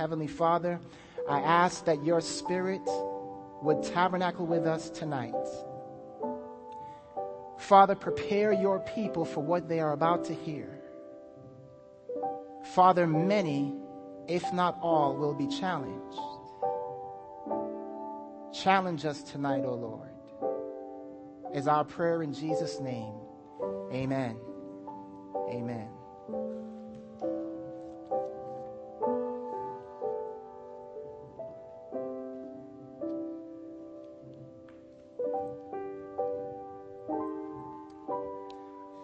Heavenly Father, I ask that your Spirit would tabernacle with us tonight. Father, prepare your people for what they are about to hear. Father, many, if not all, will be challenged. Challenge us tonight, O oh Lord, is our prayer in Jesus' name. Amen. Amen.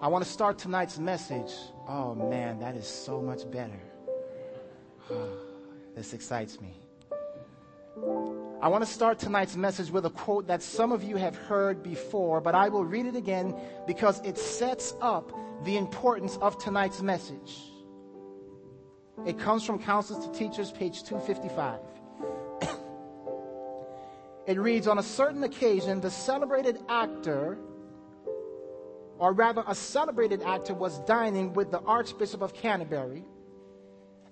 I want to start tonight's message. Oh man, that is so much better. this excites me. I want to start tonight's message with a quote that some of you have heard before, but I will read it again because it sets up the importance of tonight's message. It comes from Counsels to Teachers, page 255. it reads On a certain occasion, the celebrated actor or rather, a celebrated actor was dining with the Archbishop of Canterbury.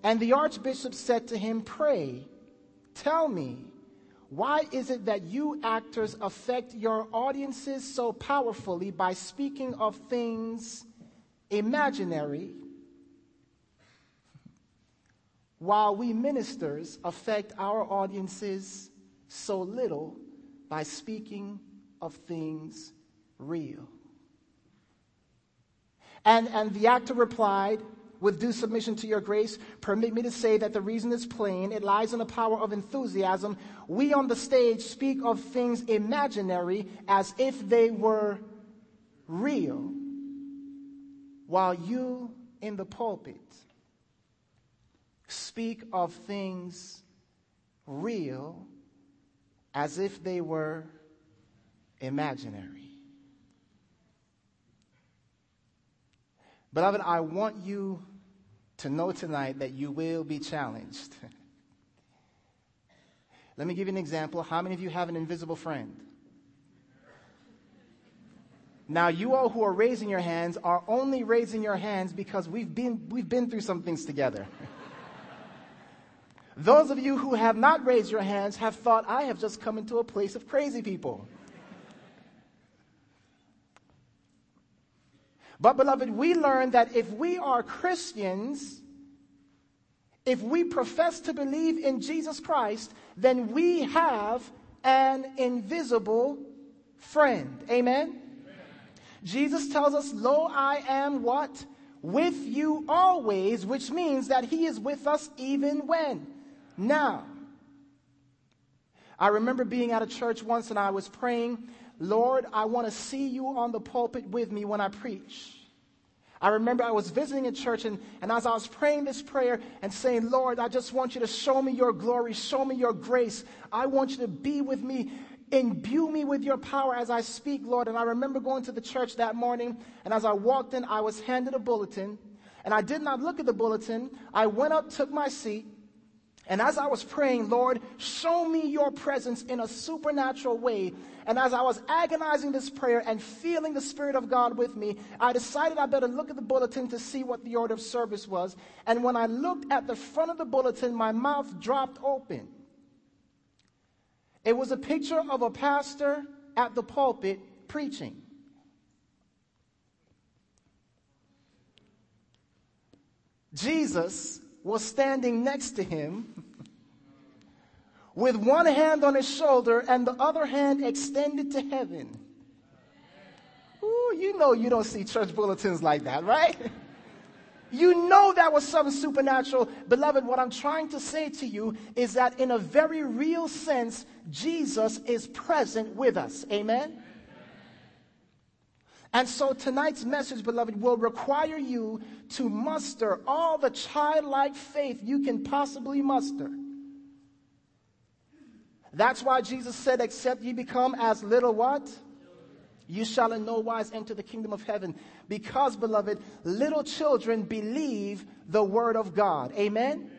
And the Archbishop said to him, Pray, tell me, why is it that you actors affect your audiences so powerfully by speaking of things imaginary, while we ministers affect our audiences so little by speaking of things real? And, and the actor replied, with due submission to your grace, permit me to say that the reason is plain. It lies in the power of enthusiasm. We on the stage speak of things imaginary as if they were real, while you in the pulpit speak of things real as if they were imaginary. Beloved, I want you to know tonight that you will be challenged. Let me give you an example. How many of you have an invisible friend? Now, you all who are raising your hands are only raising your hands because we've been, we've been through some things together. Those of you who have not raised your hands have thought, I have just come into a place of crazy people. But, beloved, we learn that if we are Christians, if we profess to believe in Jesus Christ, then we have an invisible friend. Amen? Amen? Jesus tells us, Lo, I am what? With you always, which means that He is with us even when? Now. I remember being at a church once and I was praying Lord, I want to see you on the pulpit with me when I preach. I remember I was visiting a church, and, and as I was praying this prayer and saying, Lord, I just want you to show me your glory, show me your grace. I want you to be with me, imbue me with your power as I speak, Lord. And I remember going to the church that morning, and as I walked in, I was handed a bulletin. And I did not look at the bulletin. I went up, took my seat, and as I was praying, Lord, show me your presence in a supernatural way. And as I was agonizing this prayer and feeling the Spirit of God with me, I decided I better look at the bulletin to see what the order of service was. And when I looked at the front of the bulletin, my mouth dropped open. It was a picture of a pastor at the pulpit preaching. Jesus was standing next to him with one hand on his shoulder and the other hand extended to heaven. Ooh, you know you don't see church bulletins like that, right? You know that was something supernatural. Beloved, what I'm trying to say to you is that in a very real sense, Jesus is present with us. Amen? And so tonight's message, beloved, will require you to muster all the childlike faith you can possibly muster. That's why Jesus said, except ye become as little what? You shall in no wise enter the kingdom of heaven. Because, beloved, little children believe the word of God. Amen?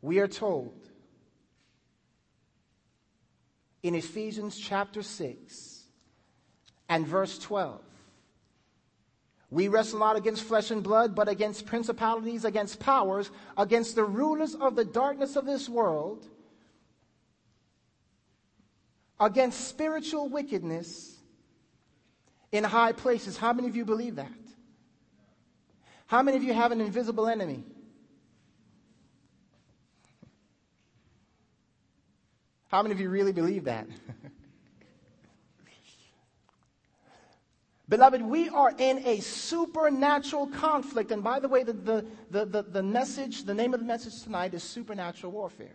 We are told in Ephesians chapter 6 and verse 12. We wrestle not against flesh and blood, but against principalities, against powers, against the rulers of the darkness of this world, against spiritual wickedness in high places. How many of you believe that? How many of you have an invisible enemy? How many of you really believe that? Beloved, we are in a supernatural conflict. And by the way, the, the, the, the, message, the name of the message tonight is supernatural warfare.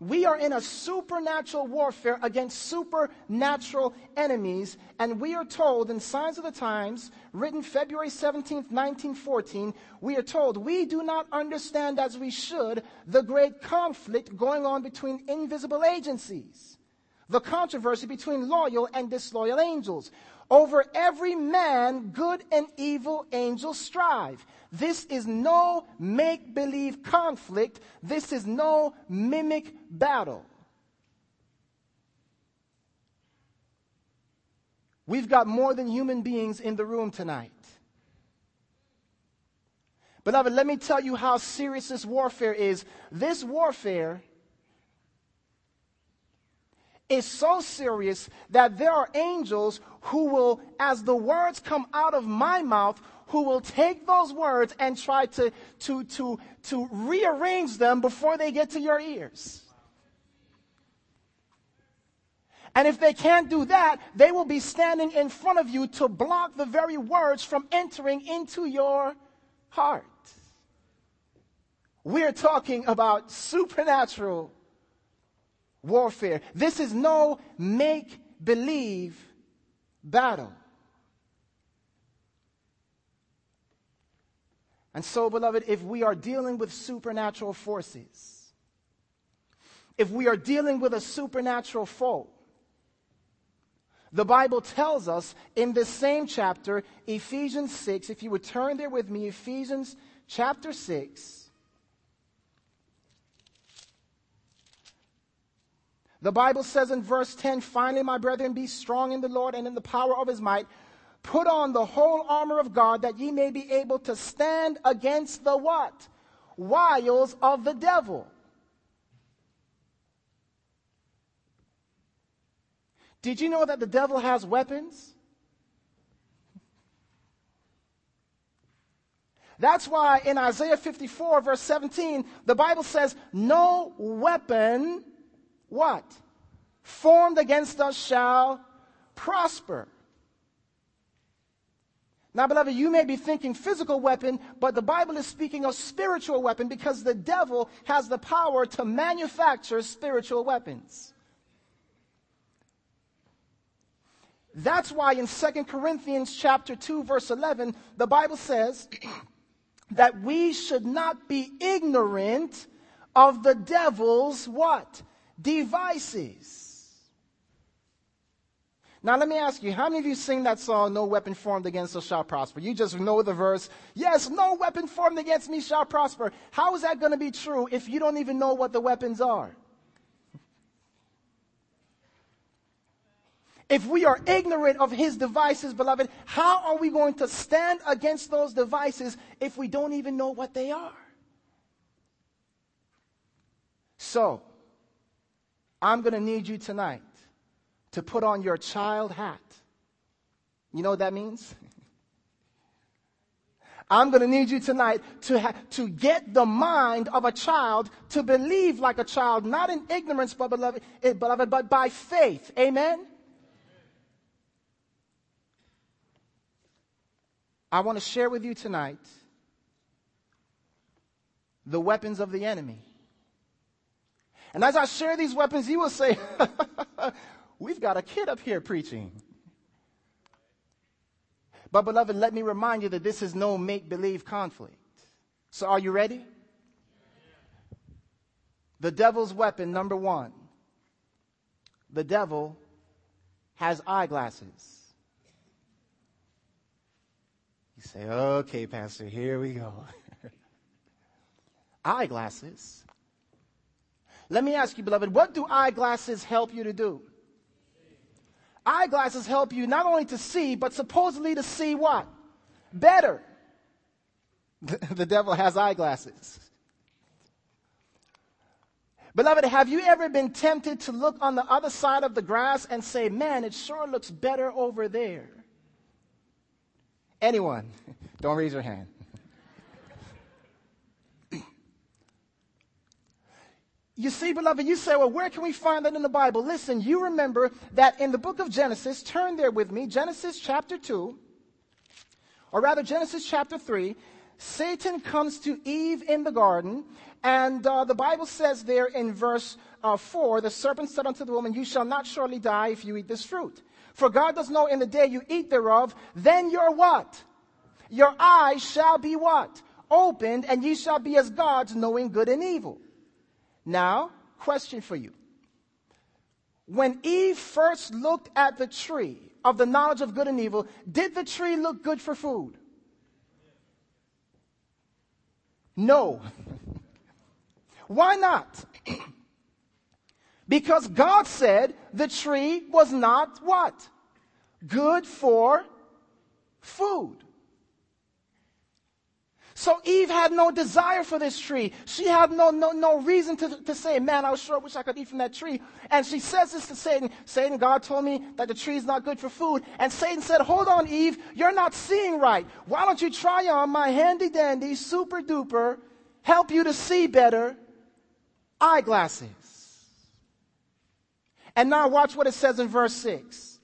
We are in a supernatural warfare against supernatural enemies, and we are told in Signs of the Times, written February 17th, 1914, we are told we do not understand as we should the great conflict going on between invisible agencies the controversy between loyal and disloyal angels. Over every man, good and evil angels strive. This is no make believe conflict. This is no mimic battle. We've got more than human beings in the room tonight. Beloved, let me tell you how serious this warfare is. This warfare is so serious that there are angels who will, as the words come out of my mouth, who will take those words and try to, to, to, to rearrange them before they get to your ears. And if they can't do that, they will be standing in front of you to block the very words from entering into your heart. We're talking about supernatural warfare. This is no make believe battle. And so, beloved, if we are dealing with supernatural forces, if we are dealing with a supernatural foe, the Bible tells us in this same chapter, Ephesians 6, if you would turn there with me, Ephesians chapter 6, The Bible says in verse 10 Finally, my brethren, be strong in the Lord and in the power of his might. Put on the whole armor of God that ye may be able to stand against the what? Wiles of the devil. Did you know that the devil has weapons? That's why in Isaiah 54, verse 17, the Bible says, No weapon what? Formed against us shall prosper. Now, beloved, you may be thinking physical weapon, but the Bible is speaking of spiritual weapon because the devil has the power to manufacture spiritual weapons. That's why in 2 Corinthians chapter 2 verse 11, the Bible says that we should not be ignorant of the devil's what? Devices. Now, let me ask you, how many of you sing that song, No Weapon Formed Against Us Shall Prosper? You just know the verse, yes, no weapon formed against me shall prosper. How is that going to be true if you don't even know what the weapons are? If we are ignorant of his devices, beloved, how are we going to stand against those devices if we don't even know what they are? So, I'm going to need you tonight to put on your child hat. You know what that means? I'm going to need you tonight to, ha- to get the mind of a child to believe like a child, not in ignorance, but beloved, eh, beloved, but by faith. Amen? I want to share with you tonight the weapons of the enemy. And as I share these weapons, you will say, We've got a kid up here preaching. But, beloved, let me remind you that this is no make believe conflict. So, are you ready? The devil's weapon, number one. The devil has eyeglasses. You say, okay, Pastor, here we go. eyeglasses let me ask you, beloved, what do eyeglasses help you to do? eyeglasses help you not only to see, but supposedly to see what? Better. The devil has eyeglasses. Beloved, have you ever been tempted to look on the other side of the grass and say, man, it sure looks better over there? Anyone? Don't raise your hand. You see, beloved, you say, well, where can we find that in the Bible? Listen, you remember that in the book of Genesis, turn there with me, Genesis chapter 2, or rather Genesis chapter 3, Satan comes to Eve in the garden, and uh, the Bible says there in verse uh, 4, the serpent said unto the woman, You shall not surely die if you eat this fruit. For God does know in the day you eat thereof, then your what? Your eyes shall be what? Opened, and ye shall be as gods, knowing good and evil. Now, question for you. When Eve first looked at the tree of the knowledge of good and evil, did the tree look good for food? No. Why not? because God said the tree was not what? Good for food. So Eve had no desire for this tree. She had no, no, no reason to, to say, man, I sure wish I could eat from that tree. And she says this to Satan. Satan, God told me that the tree is not good for food. And Satan said, hold on, Eve, you're not seeing right. Why don't you try on my handy dandy, super duper, help you to see better eyeglasses? And now watch what it says in verse 6.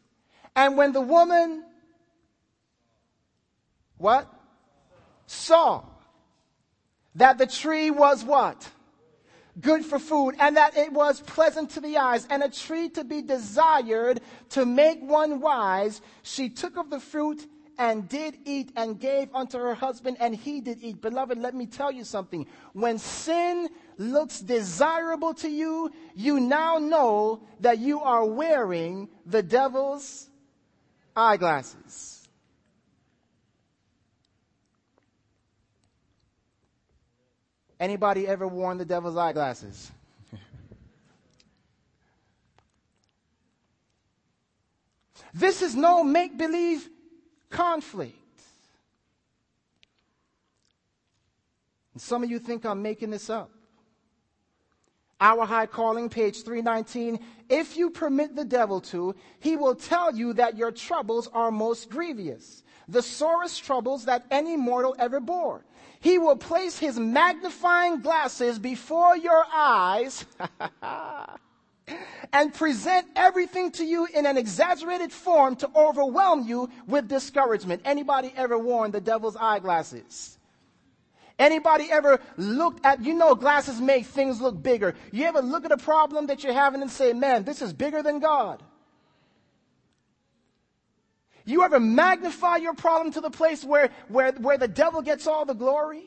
And when the woman, what? Saw that the tree was what? Good for food, and that it was pleasant to the eyes, and a tree to be desired to make one wise. She took of the fruit and did eat and gave unto her husband, and he did eat. Beloved, let me tell you something. When sin looks desirable to you, you now know that you are wearing the devil's eyeglasses. Anybody ever worn the devil's eyeglasses? this is no make believe conflict. And some of you think I'm making this up. Our High Calling, page 319. If you permit the devil to, he will tell you that your troubles are most grievous, the sorest troubles that any mortal ever bore. He will place his magnifying glasses before your eyes and present everything to you in an exaggerated form to overwhelm you with discouragement. Anybody ever worn the devil's eyeglasses? Anybody ever looked at, you know, glasses make things look bigger. You ever look at a problem that you're having and say, man, this is bigger than God? You ever magnify your problem to the place where, where, where the devil gets all the glory?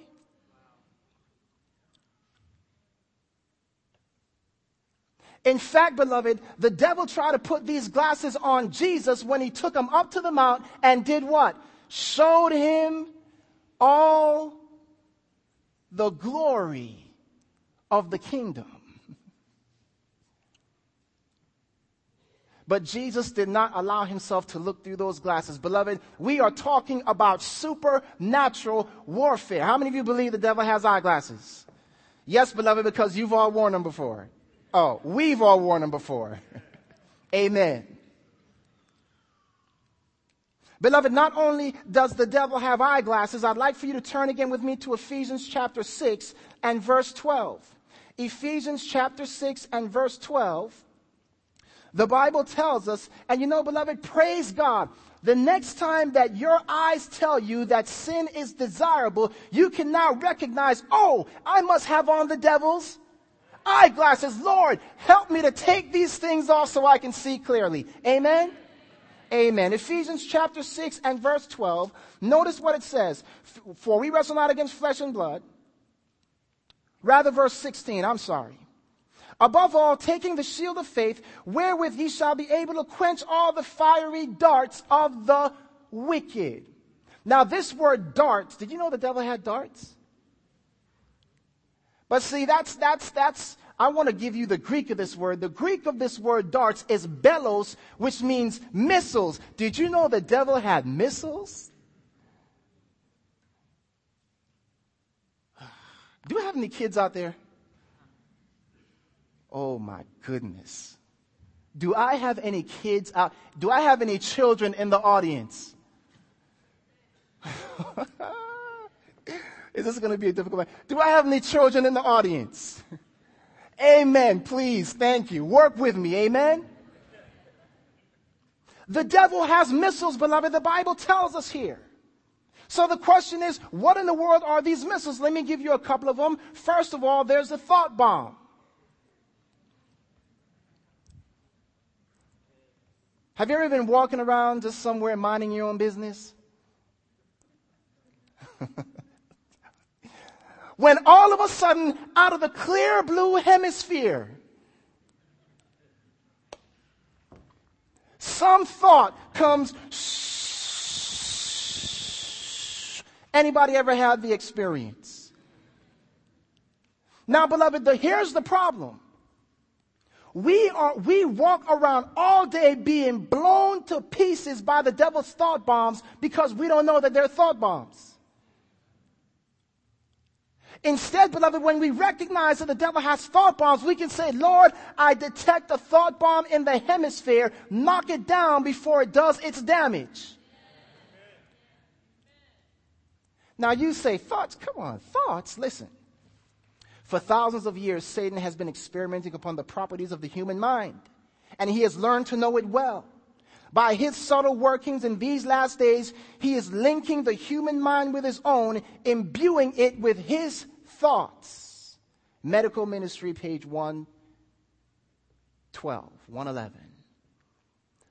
In fact, beloved, the devil tried to put these glasses on Jesus when he took him up to the mount and did what? Showed him all the glory of the kingdom. But Jesus did not allow himself to look through those glasses. Beloved, we are talking about supernatural warfare. How many of you believe the devil has eyeglasses? Yes, beloved, because you've all worn them before. Oh, we've all worn them before. Amen. Beloved, not only does the devil have eyeglasses, I'd like for you to turn again with me to Ephesians chapter 6 and verse 12. Ephesians chapter 6 and verse 12. The Bible tells us, and you know, beloved, praise God. The next time that your eyes tell you that sin is desirable, you can now recognize, oh, I must have on the devil's eyeglasses. Lord, help me to take these things off so I can see clearly. Amen? Amen. Ephesians chapter 6 and verse 12. Notice what it says. For we wrestle not against flesh and blood. Rather, verse 16. I'm sorry. Above all, taking the shield of faith, wherewith ye shall be able to quench all the fiery darts of the wicked. Now, this word darts, did you know the devil had darts? But see, that's, that's, that's I want to give you the Greek of this word. The Greek of this word darts is belos, which means missiles. Did you know the devil had missiles? Do we have any kids out there? Oh my goodness. Do I have any kids out? Do I have any children in the audience? Is this going to be a difficult one? Do I have any children in the audience? Amen. Please. Thank you. Work with me. Amen. The devil has missiles, beloved. The Bible tells us here. So the question is, what in the world are these missiles? Let me give you a couple of them. First of all, there's the thought bomb. Have you ever been walking around just somewhere minding your own business? when all of a sudden, out of the clear blue hemisphere, some thought comes. Anybody ever had the experience? Now, beloved, the, here's the problem. We are, we walk around all day being blown to pieces by the devil's thought bombs because we don't know that they're thought bombs. Instead, beloved, when we recognize that the devil has thought bombs, we can say, Lord, I detect a thought bomb in the hemisphere. Knock it down before it does its damage. Now you say, thoughts, come on, thoughts, listen. For thousands of years, Satan has been experimenting upon the properties of the human mind, and he has learned to know it well. By his subtle workings in these last days, he is linking the human mind with his own, imbuing it with his thoughts. Medical Ministry, page 112, 111.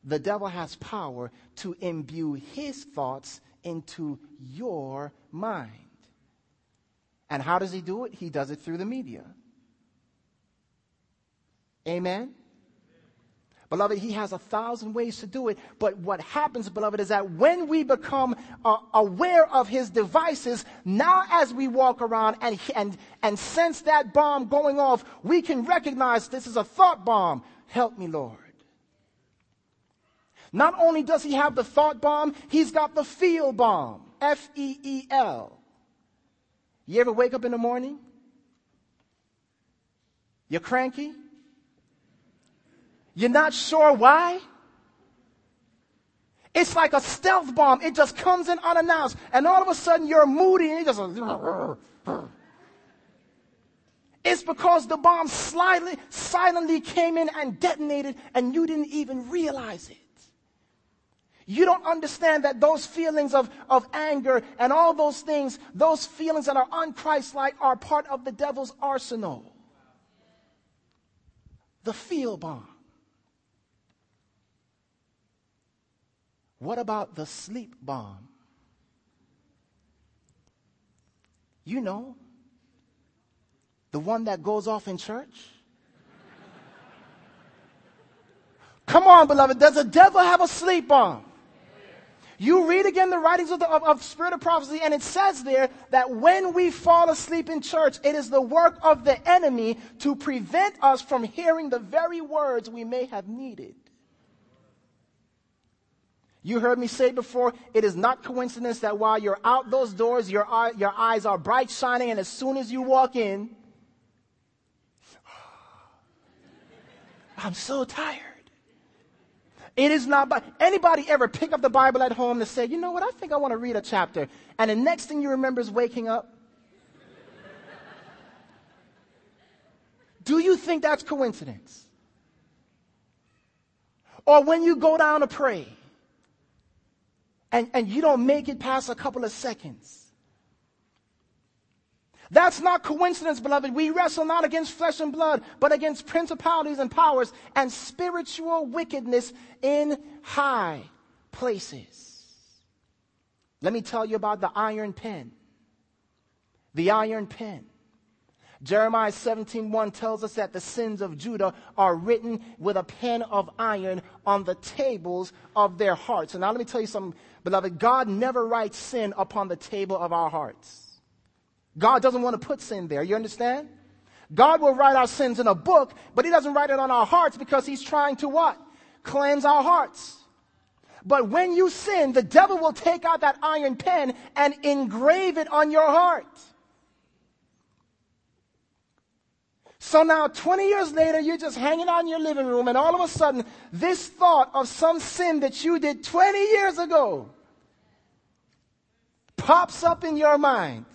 The devil has power to imbue his thoughts into your mind. And how does he do it? He does it through the media. Amen? Beloved, he has a thousand ways to do it. But what happens, beloved, is that when we become uh, aware of his devices, now as we walk around and, and, and sense that bomb going off, we can recognize this is a thought bomb. Help me, Lord. Not only does he have the thought bomb, he's got the feel bomb. F E E L. You ever wake up in the morning? You're cranky? You're not sure why? It's like a stealth bomb. It just comes in unannounced. And all of a sudden you're moody and you just. It's because the bomb slightly, silently came in and detonated and you didn't even realize it. You don't understand that those feelings of, of anger and all those things, those feelings that are unchristlike are part of the devil's arsenal. The feel bomb. What about the sleep bomb? You know, the one that goes off in church. Come on, beloved. Does the devil have a sleep bomb? You read again the writings of the of, of Spirit of Prophecy, and it says there that when we fall asleep in church, it is the work of the enemy to prevent us from hearing the very words we may have needed. You heard me say before, it is not coincidence that while you're out those doors, your, your eyes are bright shining, and as soon as you walk in, I'm so tired. It is not by anybody ever pick up the Bible at home to say, you know what, I think I want to read a chapter. And the next thing you remember is waking up. Do you think that's coincidence? Or when you go down to pray and, and you don't make it past a couple of seconds. That's not coincidence, beloved. We wrestle not against flesh and blood, but against principalities and powers and spiritual wickedness in high places. Let me tell you about the iron pen. The iron pen. Jeremiah 17:1 tells us that the sins of Judah are written with a pen of iron on the tables of their hearts. And now let me tell you something, beloved. God never writes sin upon the table of our hearts. God doesn't want to put sin there. You understand? God will write our sins in a book, but He doesn't write it on our hearts because He's trying to what? Cleanse our hearts. But when you sin, the devil will take out that iron pen and engrave it on your heart. So now, 20 years later, you're just hanging out in your living room, and all of a sudden, this thought of some sin that you did 20 years ago pops up in your mind.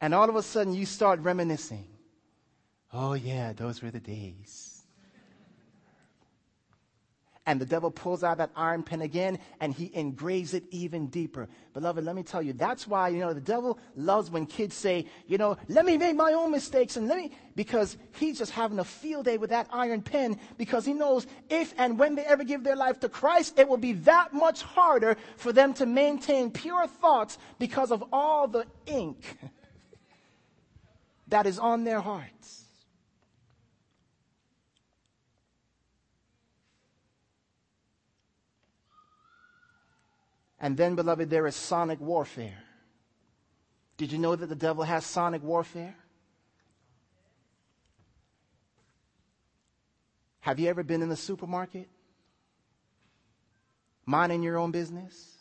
And all of a sudden, you start reminiscing. Oh, yeah, those were the days and the devil pulls out that iron pen again and he engraves it even deeper. Beloved, let me tell you, that's why, you know, the devil loves when kids say, you know, let me make my own mistakes and let me, because he's just having a field day with that iron pen because he knows if and when they ever give their life to Christ, it will be that much harder for them to maintain pure thoughts because of all the ink that is on their hearts. And then, beloved, there is sonic warfare. Did you know that the devil has sonic warfare? Have you ever been in the supermarket? Minding your own business?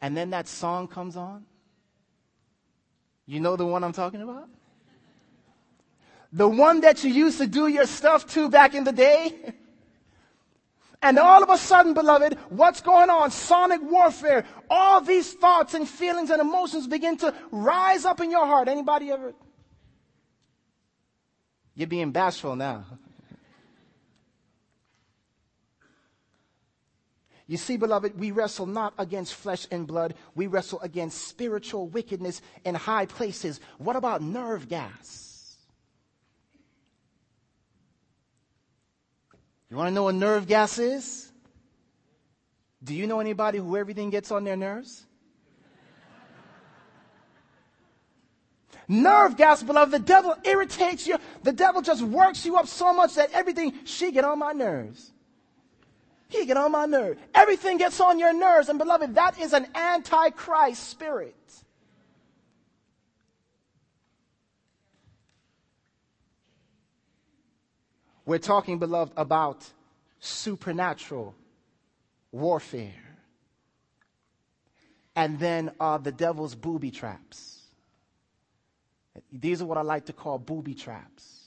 And then that song comes on? You know the one I'm talking about? The one that you used to do your stuff to back in the day? And all of a sudden, beloved, what's going on? Sonic warfare. All these thoughts and feelings and emotions begin to rise up in your heart. Anybody ever? You're being bashful now. You see, beloved, we wrestle not against flesh and blood. We wrestle against spiritual wickedness in high places. What about nerve gas? You want to know what nerve gas is? Do you know anybody who everything gets on their nerves? Nerve gas, beloved, the devil irritates you. The devil just works you up so much that everything, she get on my nerves. He get on my nerves. Everything gets on your nerves. And beloved, that is an antichrist spirit. We're talking, beloved, about supernatural warfare. And then uh, the devil's booby traps. These are what I like to call booby traps.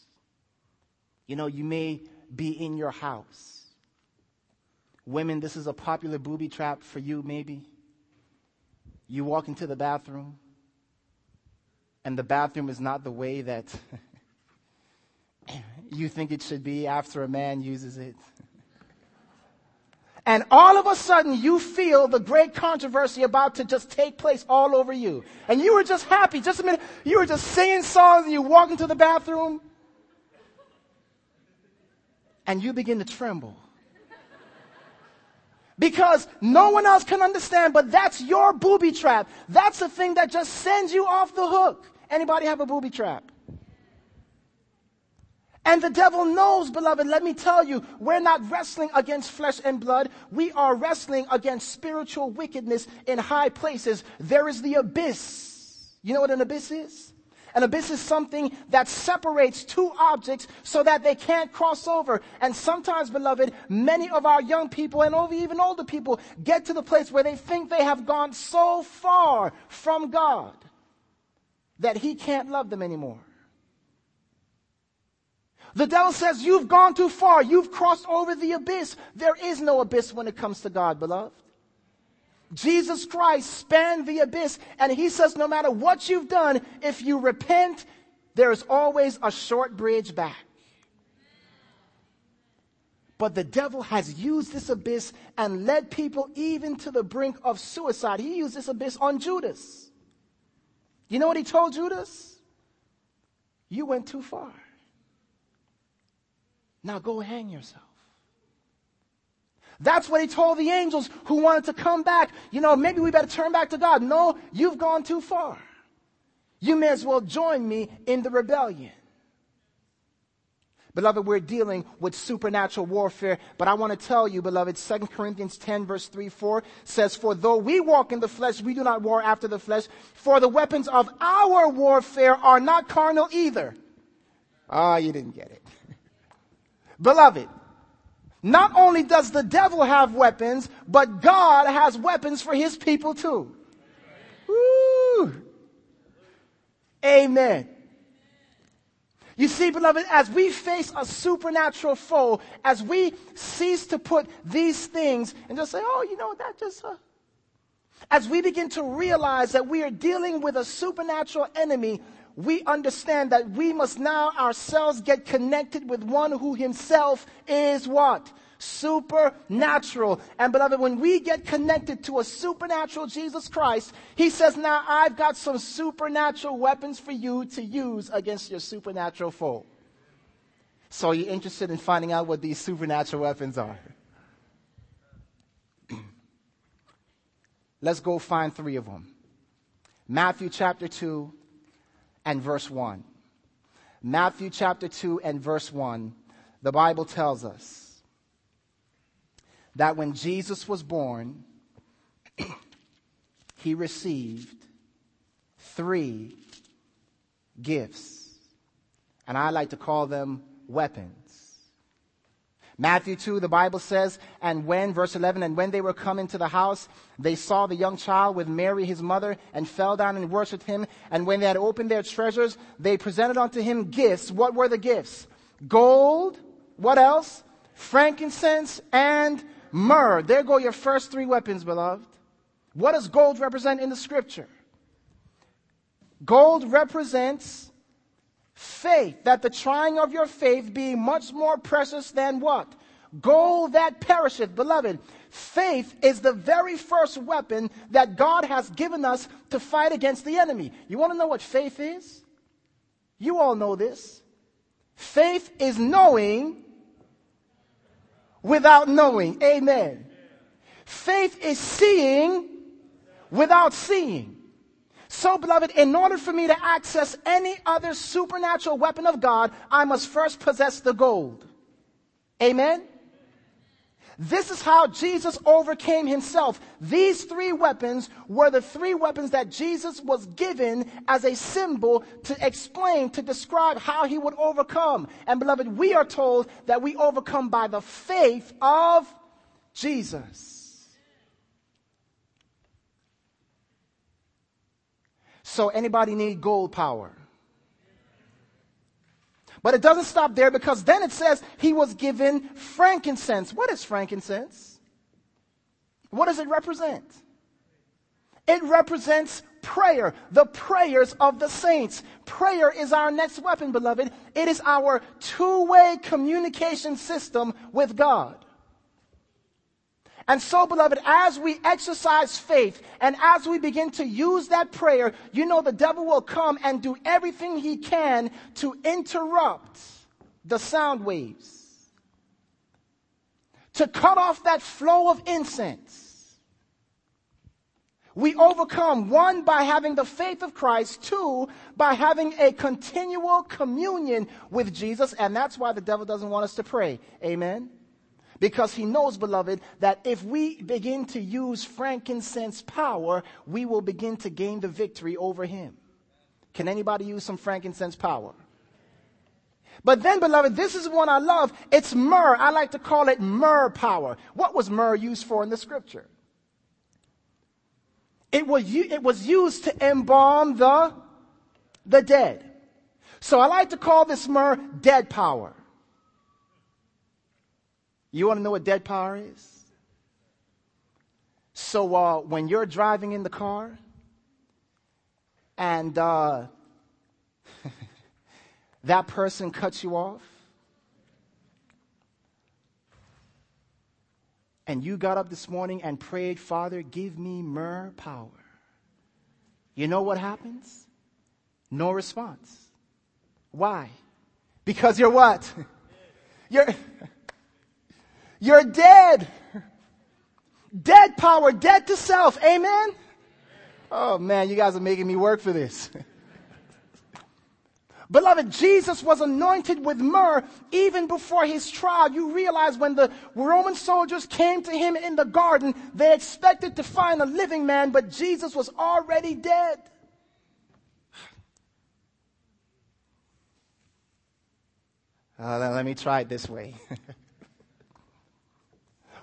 You know, you may be in your house. Women, this is a popular booby trap for you, maybe. You walk into the bathroom, and the bathroom is not the way that you think it should be after a man uses it. And all of a sudden, you feel the great controversy about to just take place all over you. And you were just happy. Just a minute. You were just singing songs and you walk into the bathroom. And you begin to tremble. Because no one else can understand, but that's your booby trap. That's the thing that just sends you off the hook. Anybody have a booby trap? And the devil knows, beloved, let me tell you, we're not wrestling against flesh and blood. We are wrestling against spiritual wickedness in high places. There is the abyss. You know what an abyss is? An abyss is something that separates two objects so that they can't cross over. And sometimes, beloved, many of our young people and even older people get to the place where they think they have gone so far from God that He can't love them anymore. The devil says, You've gone too far. You've crossed over the abyss. There is no abyss when it comes to God, beloved. Jesus Christ spanned the abyss, and he says, No matter what you've done, if you repent, there is always a short bridge back. But the devil has used this abyss and led people even to the brink of suicide. He used this abyss on Judas. You know what he told Judas? You went too far. Now go hang yourself. That's what he told the angels who wanted to come back. You know, maybe we better turn back to God. No, you've gone too far. You may as well join me in the rebellion. Beloved, we're dealing with supernatural warfare, but I want to tell you, beloved, 2 Corinthians 10 verse 3, 4 says, For though we walk in the flesh, we do not war after the flesh, for the weapons of our warfare are not carnal either. Ah, oh, you didn't get it. beloved, not only does the devil have weapons, but God has weapons for his people too. Woo. Amen. You see, beloved, as we face a supernatural foe, as we cease to put these things and just say, oh, you know, that just, uh, as we begin to realize that we are dealing with a supernatural enemy, we understand that we must now ourselves get connected with one who himself is what? supernatural. And beloved, when we get connected to a supernatural Jesus Christ, he says, now I've got some supernatural weapons for you to use against your supernatural foe. So are you interested in finding out what these supernatural weapons are? Let's go find three of them. Matthew chapter 2 and verse 1. Matthew chapter 2 and verse 1, the Bible tells us that when Jesus was born, he received three gifts. And I like to call them weapons. Matthew 2, the Bible says, and when, verse 11, and when they were come into the house, they saw the young child with Mary his mother, and fell down and worshipped him. And when they had opened their treasures, they presented unto him gifts. What were the gifts? Gold, what else? Frankincense and myrrh. There go your first three weapons, beloved. What does gold represent in the scripture? Gold represents faith, that the trying of your faith being much more precious than what? Gold that perisheth. Beloved, faith is the very first weapon that God has given us to fight against the enemy. You want to know what faith is? You all know this. Faith is knowing without knowing. Amen. Faith is seeing without seeing. So, beloved, in order for me to access any other supernatural weapon of God, I must first possess the gold. Amen? This is how Jesus overcame himself. These three weapons were the three weapons that Jesus was given as a symbol to explain, to describe how he would overcome. And beloved, we are told that we overcome by the faith of Jesus. So anybody need gold power? But it doesn't stop there because then it says he was given frankincense. What is frankincense? What does it represent? It represents prayer, the prayers of the saints. Prayer is our next weapon, beloved. It is our two way communication system with God. And so, beloved, as we exercise faith and as we begin to use that prayer, you know the devil will come and do everything he can to interrupt the sound waves, to cut off that flow of incense. We overcome, one, by having the faith of Christ, two, by having a continual communion with Jesus, and that's why the devil doesn't want us to pray. Amen. Because he knows, beloved, that if we begin to use frankincense power, we will begin to gain the victory over him. Can anybody use some frankincense power? But then, beloved, this is one I love. It's myrrh. I like to call it myrrh power. What was myrrh used for in the scripture? It was, it was used to embalm the, the dead. So I like to call this myrrh dead power. You want to know what dead power is? So uh, when you're driving in the car and uh, that person cuts you off, and you got up this morning and prayed, Father, give me myrrh power. You know what happens? No response. Why? Because you're what? You're. You're dead. Dead power, dead to self. Amen? Oh man, you guys are making me work for this. Beloved, Jesus was anointed with myrrh even before his trial. You realize when the Roman soldiers came to him in the garden, they expected to find a living man, but Jesus was already dead. Uh, let me try it this way.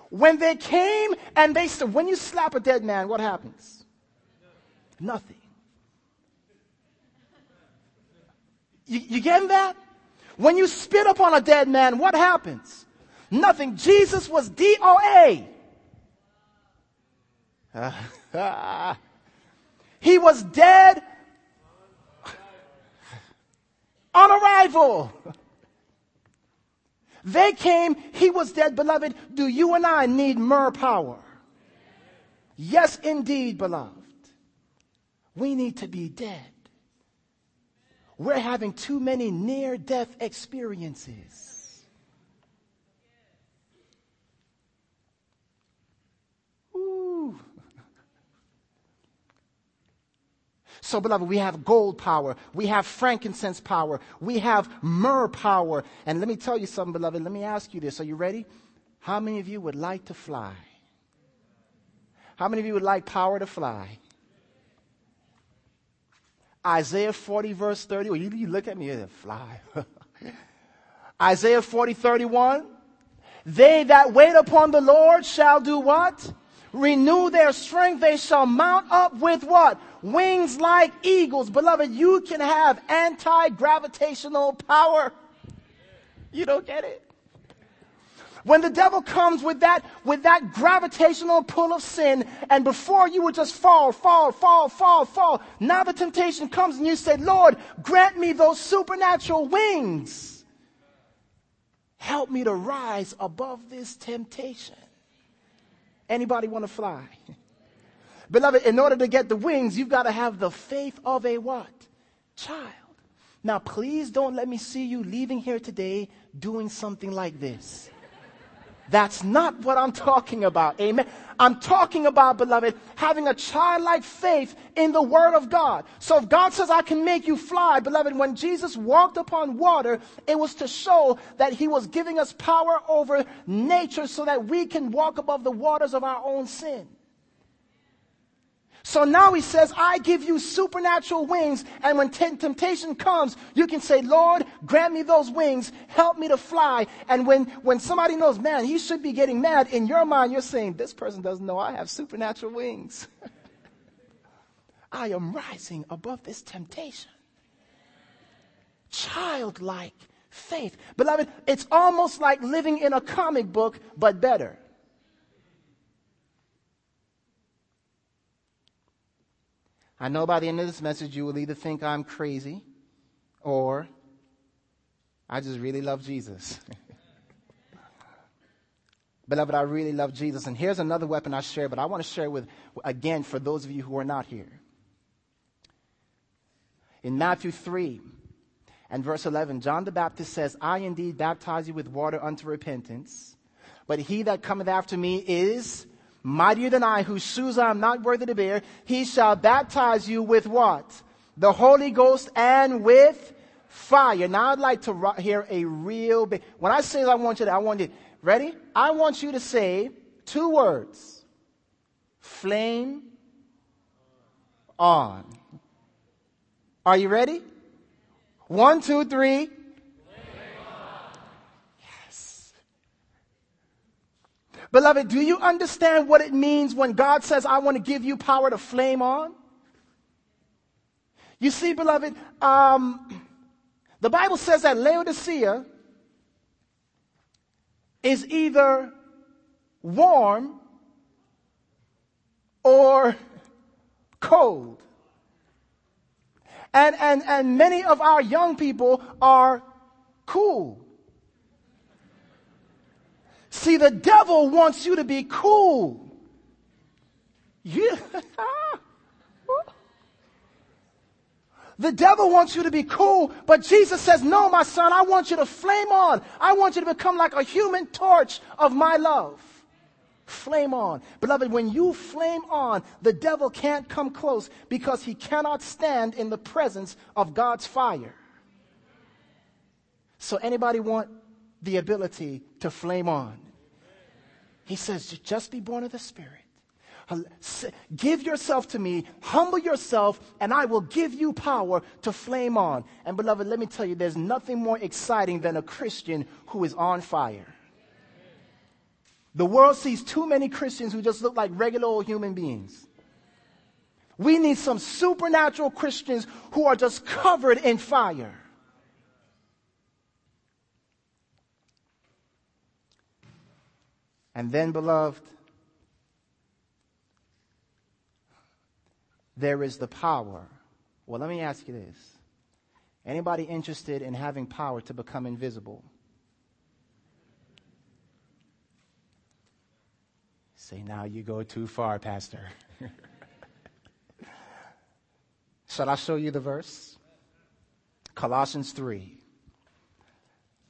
when they came and they said, when you slap a dead man, what happens? Nothing. You, you getting that? When you spit upon a dead man, what happens? Nothing. Jesus was DOA. He was dead on arrival. They came, he was dead, beloved. Do you and I need more power? Yes, indeed, beloved. We need to be dead. We're having too many near death experiences. So, beloved, we have gold power. We have frankincense power. We have myrrh power. And let me tell you something, beloved. Let me ask you this. Are you ready? How many of you would like to fly? How many of you would like power to fly? Isaiah 40, verse 30. Well, you, you look at me and fly. Isaiah 40, 31. They that wait upon the Lord shall do what? Renew their strength. They shall mount up with what? Wings like eagles. Beloved, you can have anti-gravitational power. You don't get it. When the devil comes with that, with that gravitational pull of sin, and before you would just fall, fall, fall, fall, fall, now the temptation comes and you say, Lord, grant me those supernatural wings. Help me to rise above this temptation. Anybody want to fly? Beloved, in order to get the wings, you've got to have the faith of a what? Child. Now, please don't let me see you leaving here today doing something like this. That's not what I'm talking about. Amen. I'm talking about, beloved, having a childlike faith in the Word of God. So if God says, I can make you fly, beloved, when Jesus walked upon water, it was to show that He was giving us power over nature so that we can walk above the waters of our own sin. So now he says, I give you supernatural wings. And when t- temptation comes, you can say, Lord, grant me those wings. Help me to fly. And when, when somebody knows, man, he should be getting mad, in your mind, you're saying, this person doesn't know I have supernatural wings. I am rising above this temptation. Childlike faith. Beloved, it's almost like living in a comic book, but better. I know by the end of this message, you will either think I'm crazy or I just really love Jesus. Beloved, I really love Jesus. And here's another weapon I share, but I want to share with, again, for those of you who are not here. In Matthew 3 and verse 11, John the Baptist says, I indeed baptize you with water unto repentance, but he that cometh after me is mightier than I, whose shoes I am not worthy to bear, he shall baptize you with what? The Holy Ghost and with fire. Now I'd like to hear a real big, when I say I want you to, I want you, ready? I want you to say two words. Flame on. Are you ready? One, two, three. Beloved, do you understand what it means when God says, I want to give you power to flame on? You see, beloved, um, the Bible says that Laodicea is either warm or cold. And, and, and many of our young people are cool. See, the devil wants you to be cool. The devil wants you to be cool, but Jesus says, no, my son, I want you to flame on. I want you to become like a human torch of my love. Flame on. Beloved, when you flame on, the devil can't come close because he cannot stand in the presence of God's fire. So anybody want the ability to flame on? He says, just be born of the Spirit. Give yourself to me, humble yourself, and I will give you power to flame on. And beloved, let me tell you, there's nothing more exciting than a Christian who is on fire. The world sees too many Christians who just look like regular old human beings. We need some supernatural Christians who are just covered in fire. And then, beloved, there is the power. Well, let me ask you this. Anybody interested in having power to become invisible? Say, now you go too far, Pastor. Shall I show you the verse? Colossians 3.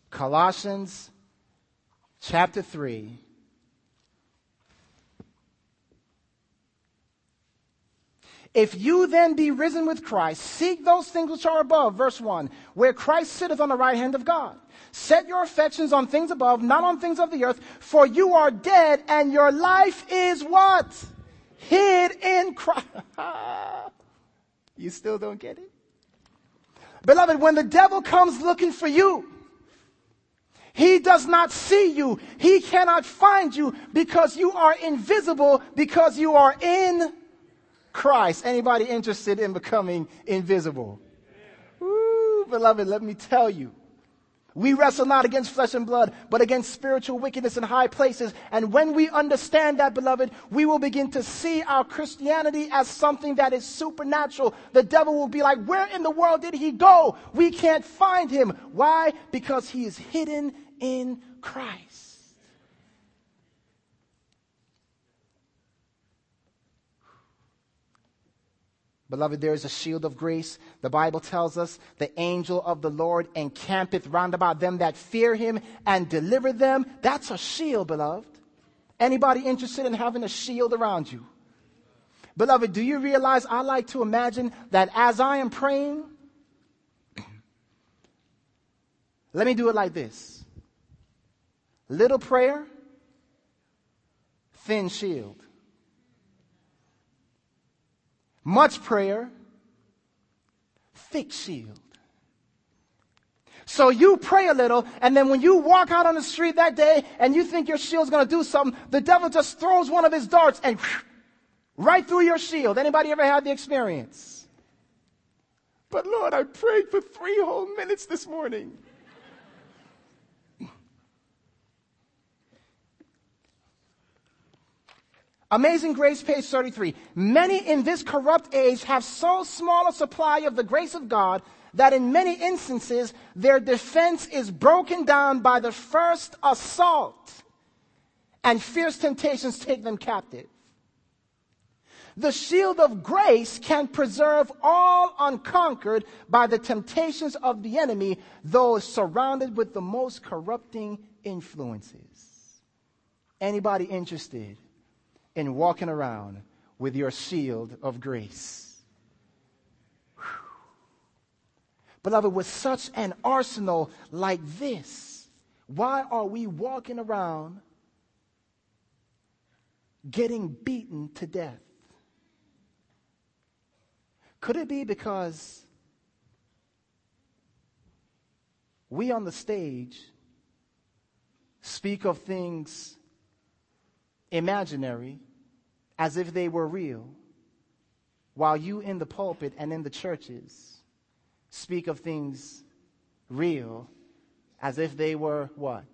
Colossians chapter 3 If you then be risen with Christ, seek those things which are above, verse 1, where Christ sitteth on the right hand of God. Set your affections on things above, not on things of the earth, for you are dead and your life is what? Hid in Christ. you still don't get it? Beloved, when the devil comes looking for you, he does not see you. He cannot find you because you are invisible because you are in Christ. Anybody interested in becoming invisible? Ooh, beloved, let me tell you. We wrestle not against flesh and blood, but against spiritual wickedness in high places. And when we understand that, beloved, we will begin to see our Christianity as something that is supernatural. The devil will be like, where in the world did he go? We can't find him. Why? Because he is hidden in Christ. Beloved, there is a shield of grace. The Bible tells us the angel of the Lord encampeth round about them that fear him and deliver them. That's a shield, beloved. Anybody interested in having a shield around you? Beloved, do you realize I like to imagine that as I am praying, let me do it like this little prayer, thin shield. Much prayer, thick shield. So you pray a little, and then when you walk out on the street that day and you think your shield's gonna do something, the devil just throws one of his darts and right through your shield. Anybody ever had the experience? But Lord, I prayed for three whole minutes this morning. Amazing Grace, page 33. Many in this corrupt age have so small a supply of the grace of God that in many instances their defense is broken down by the first assault and fierce temptations take them captive. The shield of grace can preserve all unconquered by the temptations of the enemy, though surrounded with the most corrupting influences. Anybody interested? In walking around with your shield of grace. Beloved, with such an arsenal like this, why are we walking around getting beaten to death? Could it be because we on the stage speak of things imaginary as if they were real, while you in the pulpit and in the churches speak of things real as if they were what?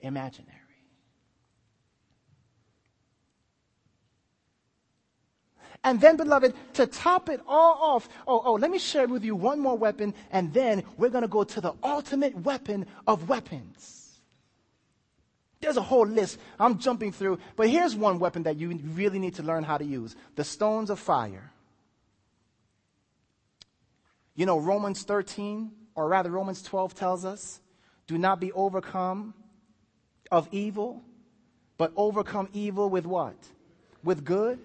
Imaginary. And then, beloved, to top it all off, oh, oh, let me share with you one more weapon, and then we're going to go to the ultimate weapon of weapons. There's a whole list I'm jumping through, but here's one weapon that you really need to learn how to use the stones of fire. You know, Romans 13, or rather Romans 12 tells us, do not be overcome of evil, but overcome evil with what? With good.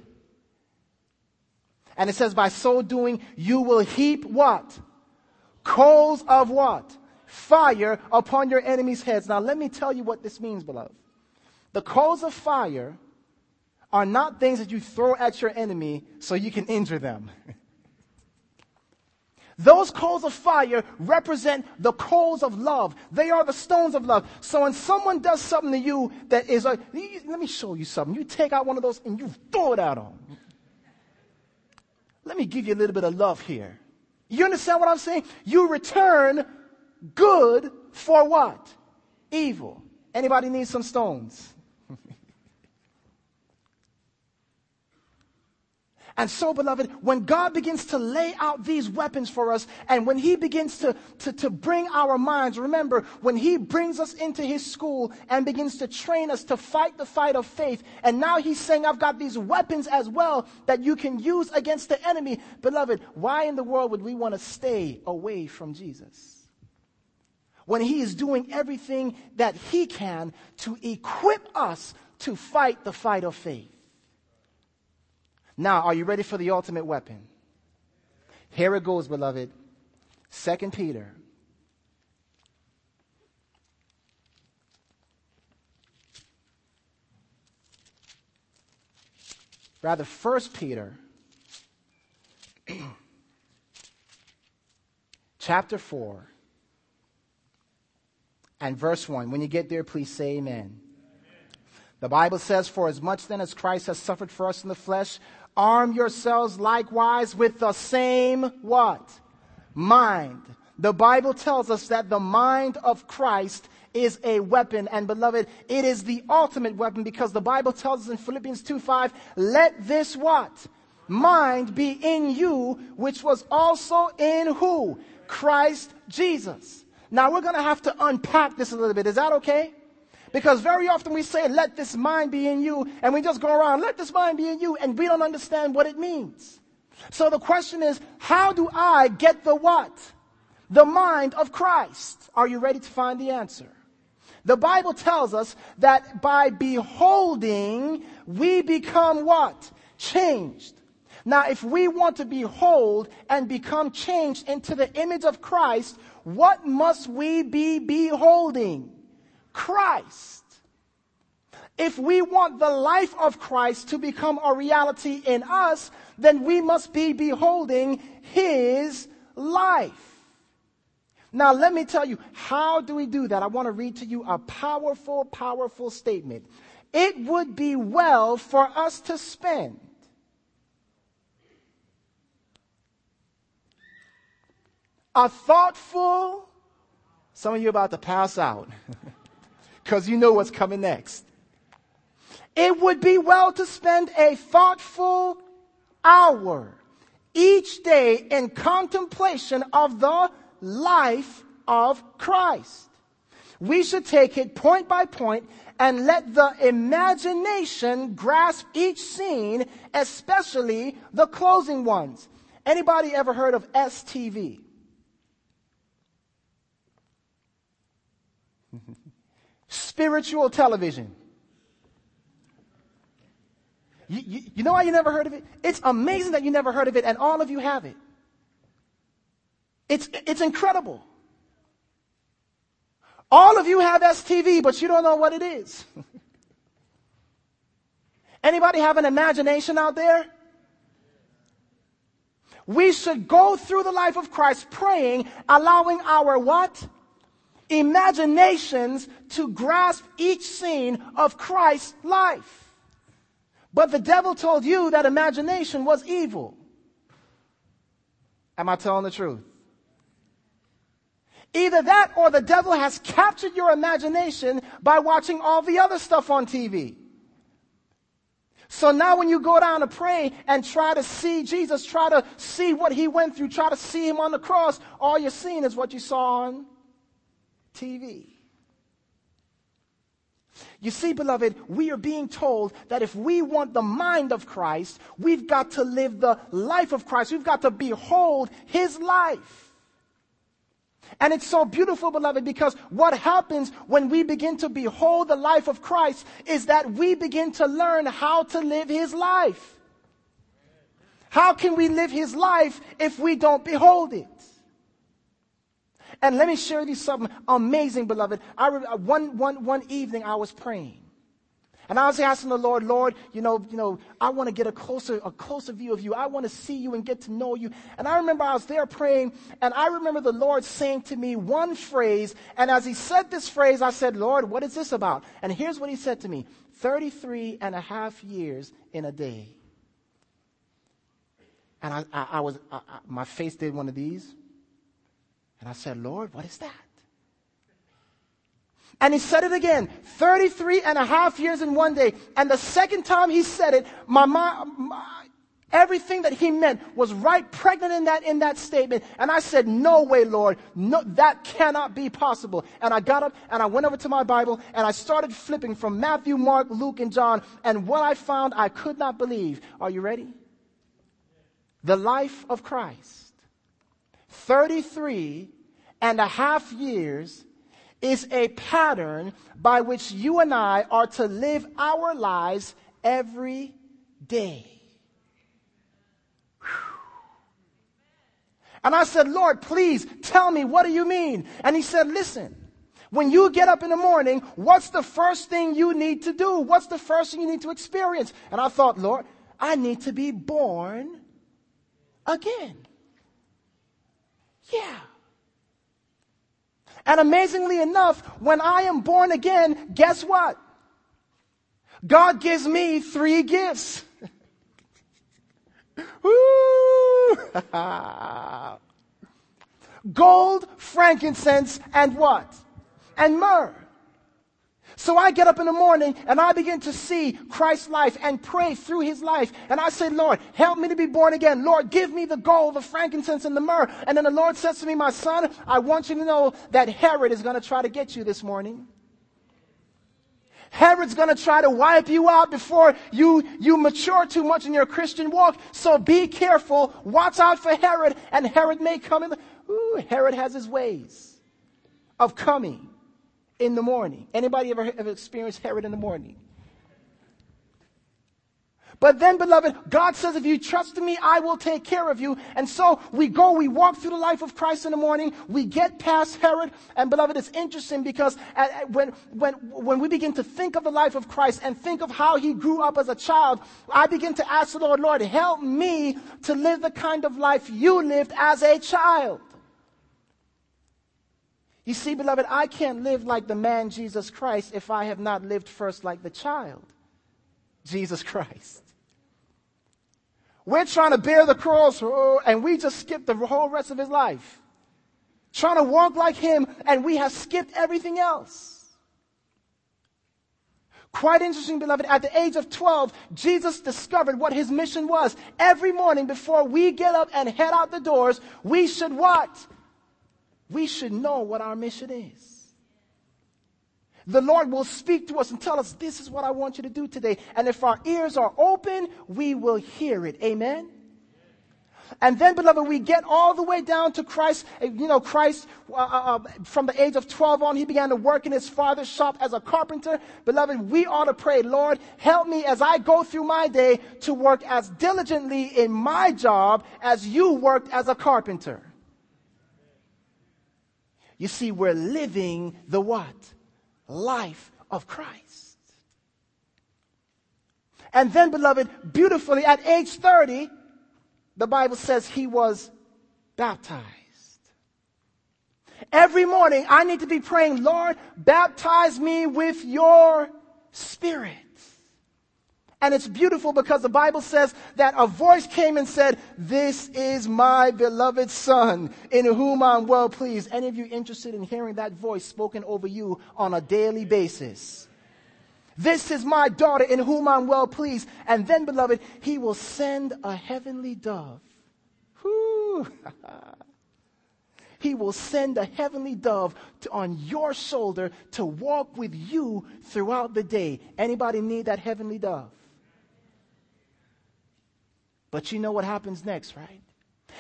And it says, by so doing, you will heap what? Coals of what? Fire upon your enemies' heads. Now, let me tell you what this means, beloved. The coals of fire are not things that you throw at your enemy so you can injure them. Those coals of fire represent the coals of love. They are the stones of love. So when someone does something to you that is like, let me show you something. You take out one of those and you throw it out on. Let me give you a little bit of love here. You understand what I'm saying? You return good for what? Evil. Anybody need some stones? And so, beloved, when God begins to lay out these weapons for us, and when He begins to, to, to bring our minds, remember, when He brings us into His school and begins to train us to fight the fight of faith, and now He's saying, I've got these weapons as well that you can use against the enemy. Beloved, why in the world would we want to stay away from Jesus? When He is doing everything that He can to equip us to fight the fight of faith. Now, are you ready for the ultimate weapon? Here it goes, beloved. Second Peter. Rather, First Peter, chapter 4, and verse 1. When you get there, please say amen. The Bible says, For as much then as Christ has suffered for us in the flesh, Arm yourselves likewise with the same what? Mind. The Bible tells us that the mind of Christ is a weapon. And beloved, it is the ultimate weapon because the Bible tells us in Philippians 2 5, let this what? Mind be in you, which was also in who? Christ Jesus. Now we're going to have to unpack this a little bit. Is that okay? Because very often we say, let this mind be in you, and we just go around, let this mind be in you, and we don't understand what it means. So the question is, how do I get the what? The mind of Christ. Are you ready to find the answer? The Bible tells us that by beholding, we become what? Changed. Now, if we want to behold and become changed into the image of Christ, what must we be beholding? Christ. If we want the life of Christ to become a reality in us, then we must be beholding His life. Now, let me tell you, how do we do that? I want to read to you a powerful, powerful statement. It would be well for us to spend a thoughtful, some of you about to pass out. because you know what's coming next. It would be well to spend a thoughtful hour each day in contemplation of the life of Christ. We should take it point by point and let the imagination grasp each scene, especially the closing ones. Anybody ever heard of STV? Spiritual television. You, you, you, know why you never heard of it? It's amazing that you never heard of it, and all of you have it. It's, it's incredible. All of you have STV, but you don't know what it is. Anybody have an imagination out there? We should go through the life of Christ praying, allowing our what? Imaginations to grasp each scene of Christ's life. But the devil told you that imagination was evil. Am I telling the truth? Either that or the devil has captured your imagination by watching all the other stuff on TV. So now when you go down to pray and try to see Jesus, try to see what he went through, try to see him on the cross, all you're seeing is what you saw on TV. You see, beloved, we are being told that if we want the mind of Christ, we've got to live the life of Christ. We've got to behold his life. And it's so beautiful, beloved, because what happens when we begin to behold the life of Christ is that we begin to learn how to live his life. How can we live his life if we don't behold it? And let me share with you something amazing, beloved. I, uh, one, one, one evening I was praying. And I was asking the Lord, Lord, you know, you know, I want to get a closer, a closer view of you. I want to see you and get to know you. And I remember I was there praying, and I remember the Lord saying to me one phrase. And as he said this phrase, I said, Lord, what is this about? And here's what he said to me 33 and a half years in a day. And I, I, I was, I, my face did one of these. And I said, Lord, what is that? And he said it again 33 and a half years in one day. And the second time he said it, my, my, my, everything that he meant was right pregnant in that, in that statement. And I said, No way, Lord. No, that cannot be possible. And I got up and I went over to my Bible and I started flipping from Matthew, Mark, Luke, and John. And what I found, I could not believe. Are you ready? The life of Christ. 33 and a half years is a pattern by which you and I are to live our lives every day. And I said, Lord, please tell me, what do you mean? And he said, listen, when you get up in the morning, what's the first thing you need to do? What's the first thing you need to experience? And I thought, Lord, I need to be born again. Yeah. And amazingly enough, when I am born again, guess what? God gives me three gifts. Gold, frankincense, and what? And myrrh. So I get up in the morning and I begin to see Christ's life and pray through his life. And I say, Lord, help me to be born again. Lord, give me the gold, the frankincense, and the myrrh. And then the Lord says to me, my son, I want you to know that Herod is going to try to get you this morning. Herod's going to try to wipe you out before you, you mature too much in your Christian walk. So be careful. Watch out for Herod. And Herod may come in. The, ooh, Herod has his ways of coming in the morning. Anybody ever, ever experienced Herod in the morning? But then, beloved, God says, if you trust me, I will take care of you. And so we go, we walk through the life of Christ in the morning. We get past Herod. And beloved, it's interesting because when, when, when we begin to think of the life of Christ and think of how he grew up as a child, I begin to ask the Lord, Lord, help me to live the kind of life you lived as a child. You see, beloved, I can't live like the man Jesus Christ if I have not lived first like the child, Jesus Christ. We're trying to bear the cross oh, and we just skip the whole rest of his life. Trying to walk like him and we have skipped everything else. Quite interesting, beloved. At the age of 12, Jesus discovered what his mission was. Every morning before we get up and head out the doors, we should what? We should know what our mission is. The Lord will speak to us and tell us, this is what I want you to do today. And if our ears are open, we will hear it. Amen? And then, beloved, we get all the way down to Christ. You know, Christ, uh, uh, uh, from the age of 12 on, he began to work in his father's shop as a carpenter. Beloved, we ought to pray, Lord, help me as I go through my day to work as diligently in my job as you worked as a carpenter. You see, we're living the what? Life of Christ. And then, beloved, beautifully, at age 30, the Bible says he was baptized. Every morning, I need to be praying, Lord, baptize me with your spirit. And it's beautiful because the Bible says that a voice came and said, This is my beloved Son, in whom I'm well pleased. Any of you interested in hearing that voice spoken over you on a daily basis? This is my daughter in whom I'm well pleased. And then, beloved, he will send a heavenly dove. he will send a heavenly dove to, on your shoulder to walk with you throughout the day. Anybody need that heavenly dove? But you know what happens next, right?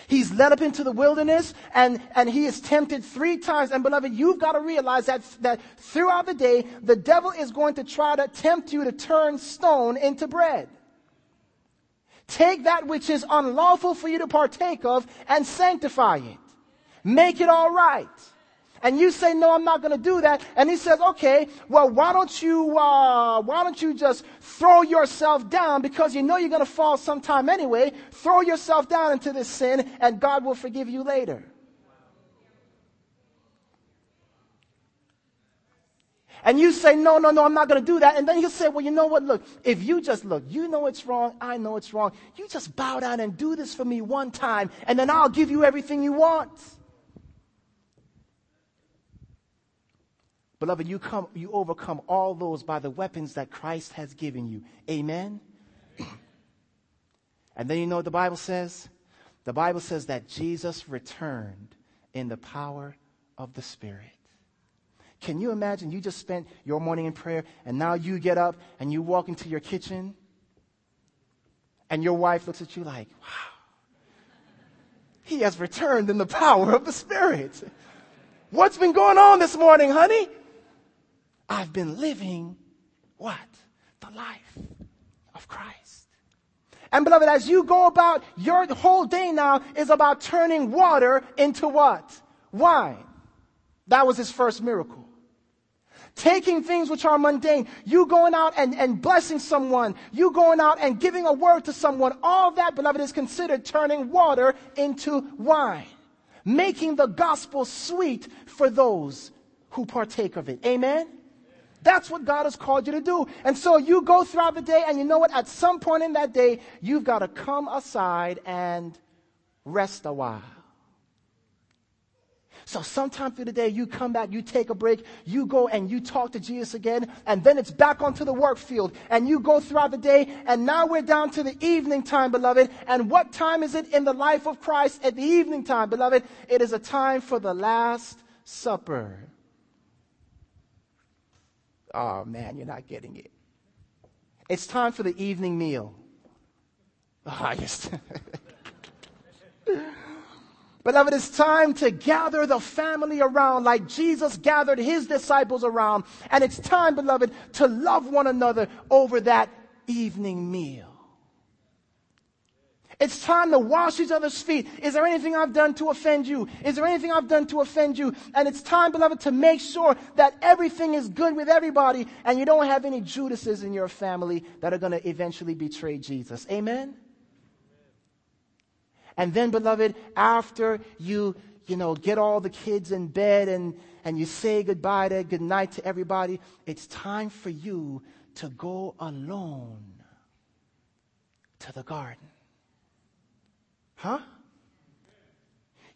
He's led up into the wilderness and, and he is tempted three times. And beloved, you've got to realize that, that throughout the day, the devil is going to try to tempt you to turn stone into bread. Take that which is unlawful for you to partake of and sanctify it. Make it all right. And you say, no, I'm not going to do that. And he says, okay, well, why don't you, uh, why don't you just throw yourself down because you know you're going to fall sometime anyway. Throw yourself down into this sin and God will forgive you later. And you say, no, no, no, I'm not going to do that. And then he'll say, well, you know what? Look, if you just look, you know it's wrong. I know it's wrong. You just bow down and do this for me one time and then I'll give you everything you want. Beloved, you come, you overcome all those by the weapons that Christ has given you. Amen. and then you know what the Bible says? The Bible says that Jesus returned in the power of the Spirit. Can you imagine you just spent your morning in prayer and now you get up and you walk into your kitchen and your wife looks at you like, wow, he has returned in the power of the Spirit. What's been going on this morning, honey? I've been living what? The life of Christ. And beloved, as you go about your whole day now is about turning water into what? Wine. That was his first miracle. Taking things which are mundane, you going out and, and blessing someone, you going out and giving a word to someone, all that, beloved, is considered turning water into wine. Making the gospel sweet for those who partake of it. Amen? That's what God has called you to do. And so you go throughout the day, and you know what? At some point in that day, you've got to come aside and rest a while. So sometime through the day, you come back, you take a break, you go and you talk to Jesus again, and then it's back onto the work field. And you go throughout the day, and now we're down to the evening time, beloved. And what time is it in the life of Christ at the evening time, beloved? It is a time for the Last Supper. Oh man, you're not getting it. It's time for the evening meal. Oh, just. Beloved, it's time to gather the family around like Jesus gathered his disciples around. And it's time, beloved, to love one another over that evening meal. It's time to wash each other's feet. Is there anything I've done to offend you? Is there anything I've done to offend you? And it's time, beloved, to make sure that everything is good with everybody and you don't have any Judases in your family that are going to eventually betray Jesus. Amen? And then, beloved, after you, you know, get all the kids in bed and, and you say goodbye to, good night to everybody, it's time for you to go alone to the garden. Huh?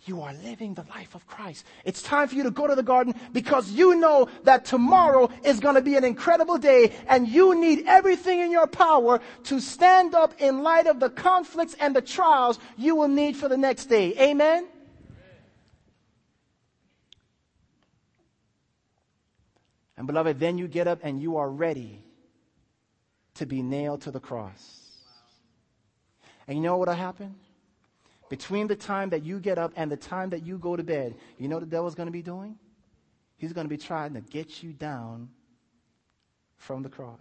You are living the life of Christ. It's time for you to go to the garden because you know that tomorrow is going to be an incredible day and you need everything in your power to stand up in light of the conflicts and the trials you will need for the next day. Amen? And beloved, then you get up and you are ready to be nailed to the cross. And you know what will happen? Between the time that you get up and the time that you go to bed, you know the devil's going to be doing? He's going to be trying to get you down from the cross.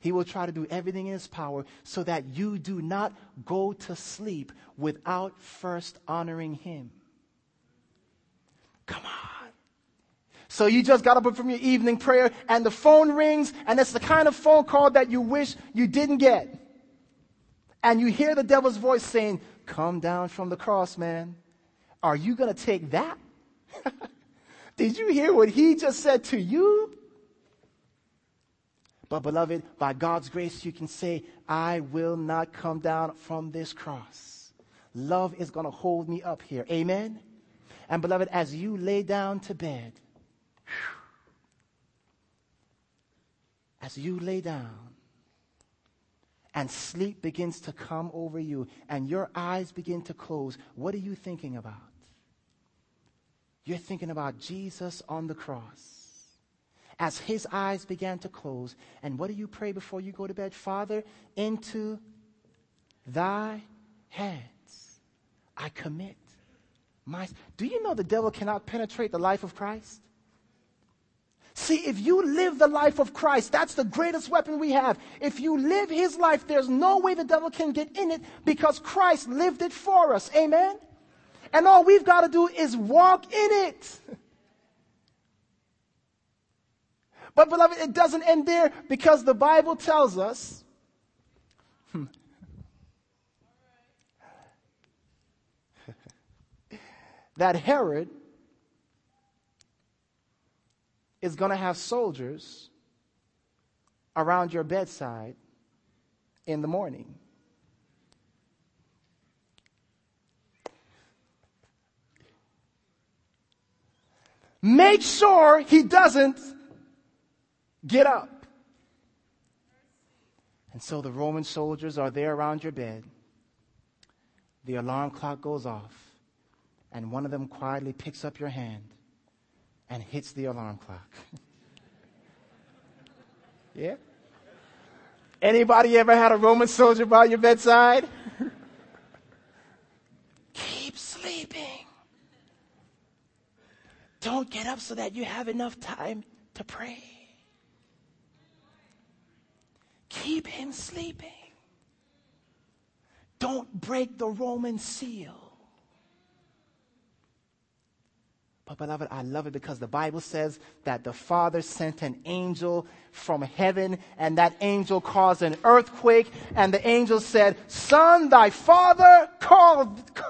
He will try to do everything in his power so that you do not go to sleep without first honoring him. Come on. So you just got up from your evening prayer and the phone rings and it's the kind of phone call that you wish you didn't get and you hear the devil's voice saying, Come down from the cross, man. Are you going to take that? Did you hear what he just said to you? But, beloved, by God's grace, you can say, I will not come down from this cross. Love is going to hold me up here. Amen? And, beloved, as you lay down to bed, as you lay down, and sleep begins to come over you and your eyes begin to close, what are you thinking about? You're thinking about Jesus on the cross. As his eyes began to close, and what do you pray before you go to bed? Father, into thy hands I commit my. Do you know the devil cannot penetrate the life of Christ? See, if you live the life of Christ, that's the greatest weapon we have. If you live his life, there's no way the devil can get in it because Christ lived it for us. Amen? And all we've got to do is walk in it. But beloved, it doesn't end there because the Bible tells us that Herod is going to have soldiers around your bedside in the morning. Make sure he doesn't get up. And so the Roman soldiers are there around your bed. The alarm clock goes off, and one of them quietly picks up your hand and hits the alarm clock. yeah? Anybody ever had a Roman soldier by your bedside? Keep sleeping. Don't get up so that you have enough time to pray. Keep him sleeping. Don't break the Roman seal. But, beloved, I love it because the Bible says that the Father sent an angel from heaven, and that angel caused an earthquake, and the angel said, Son, thy father called.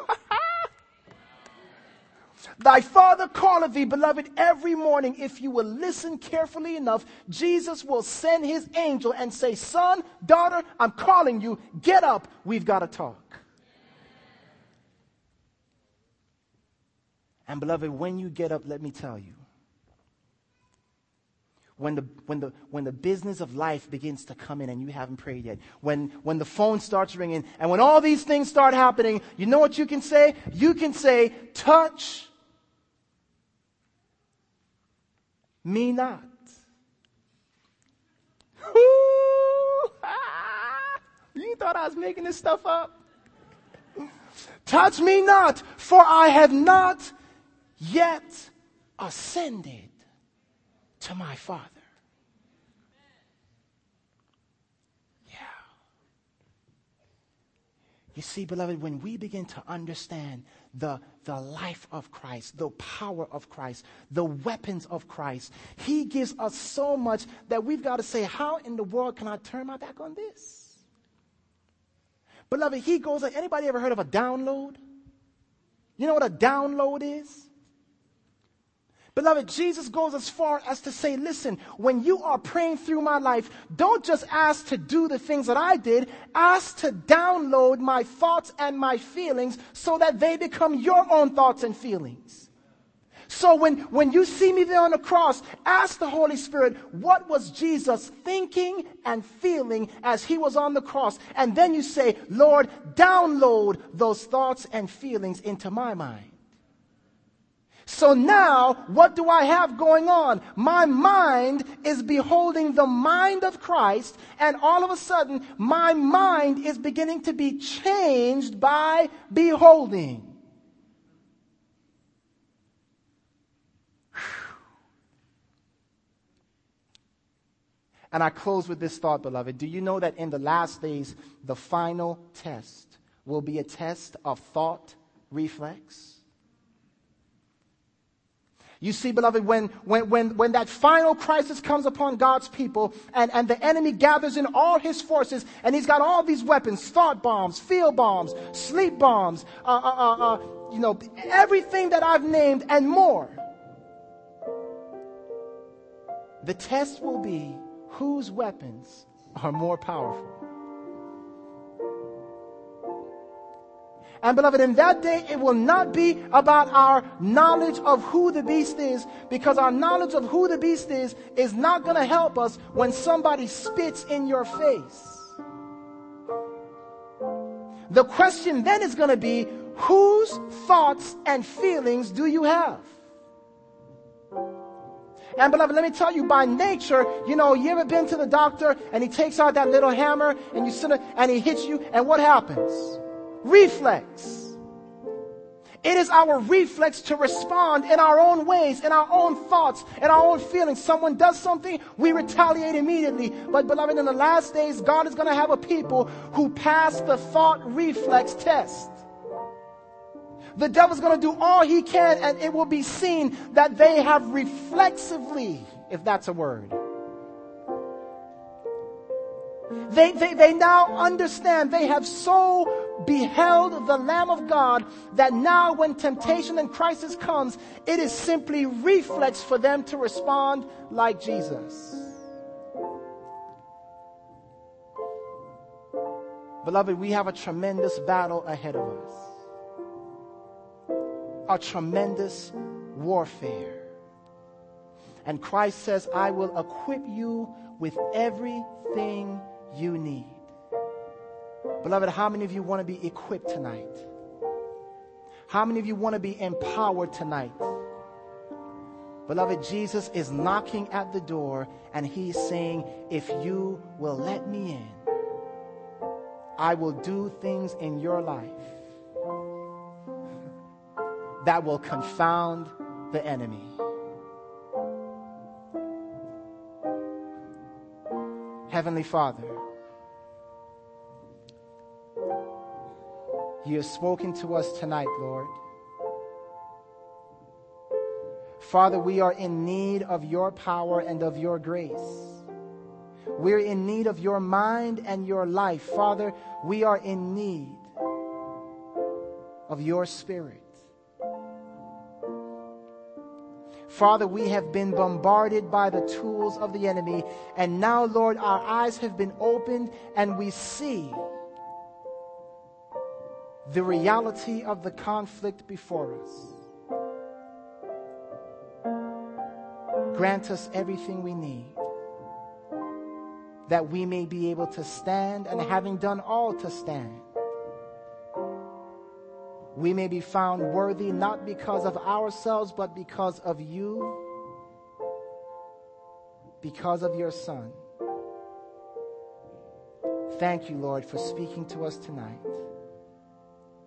Thy father calleth thee, beloved, every morning. If you will listen carefully enough, Jesus will send his angel and say, Son, daughter, I'm calling you. Get up. We've got to talk. And beloved, when you get up, let me tell you, when the, when the, when the business of life begins to come in and you haven't prayed yet, when, when the phone starts ringing, and when all these things start happening, you know what you can say? You can say, touch me not. you thought I was making this stuff up? Touch me not, for I have not yet ascended to my Father. Yeah. You see, beloved, when we begin to understand the, the life of Christ, the power of Christ, the weapons of Christ, He gives us so much that we've got to say, How in the world can I turn my back on this? Beloved, He goes, anybody ever heard of a download? You know what a download is? Beloved, Jesus goes as far as to say, listen, when you are praying through my life, don't just ask to do the things that I did, ask to download my thoughts and my feelings so that they become your own thoughts and feelings. So when, when you see me there on the cross, ask the Holy Spirit, what was Jesus thinking and feeling as he was on the cross? And then you say, Lord, download those thoughts and feelings into my mind. So now, what do I have going on? My mind is beholding the mind of Christ, and all of a sudden, my mind is beginning to be changed by beholding. And I close with this thought, beloved. Do you know that in the last days, the final test will be a test of thought reflex? You see, beloved, when, when, when, when that final crisis comes upon God's people and, and the enemy gathers in all his forces and he's got all these weapons, thought bombs, field bombs, sleep bombs, uh, uh, uh, uh you know, everything that I've named and more. The test will be whose weapons are more powerful. And beloved, in that day, it will not be about our knowledge of who the beast is, because our knowledge of who the beast is is not going to help us when somebody spits in your face. The question then is going to be, whose thoughts and feelings do you have? And beloved, let me tell you, by nature, you know, you ever been to the doctor and he takes out that little hammer and you sit and he hits you, and what happens? Reflex. It is our reflex to respond in our own ways, in our own thoughts, in our own feelings. Someone does something, we retaliate immediately. But, beloved, in the last days, God is going to have a people who pass the thought reflex test. The devil's going to do all he can, and it will be seen that they have reflexively, if that's a word, they, they, they now understand, they have so beheld the Lamb of God that now when temptation and crisis comes, it is simply reflex for them to respond like Jesus. Beloved, we have a tremendous battle ahead of us. A tremendous warfare. And Christ says, I will equip you with everything you need. Beloved, how many of you want to be equipped tonight? How many of you want to be empowered tonight? Beloved, Jesus is knocking at the door and he's saying, If you will let me in, I will do things in your life that will confound the enemy. Heavenly Father, you have spoken to us tonight, Lord. Father, we are in need of your power and of your grace. We're in need of your mind and your life. Father, we are in need of your spirit. Father, we have been bombarded by the tools of the enemy, and now, Lord, our eyes have been opened and we see the reality of the conflict before us. Grant us everything we need that we may be able to stand, and having done all to stand, we may be found worthy not because of ourselves, but because of you, because of your Son. Thank you, Lord, for speaking to us tonight.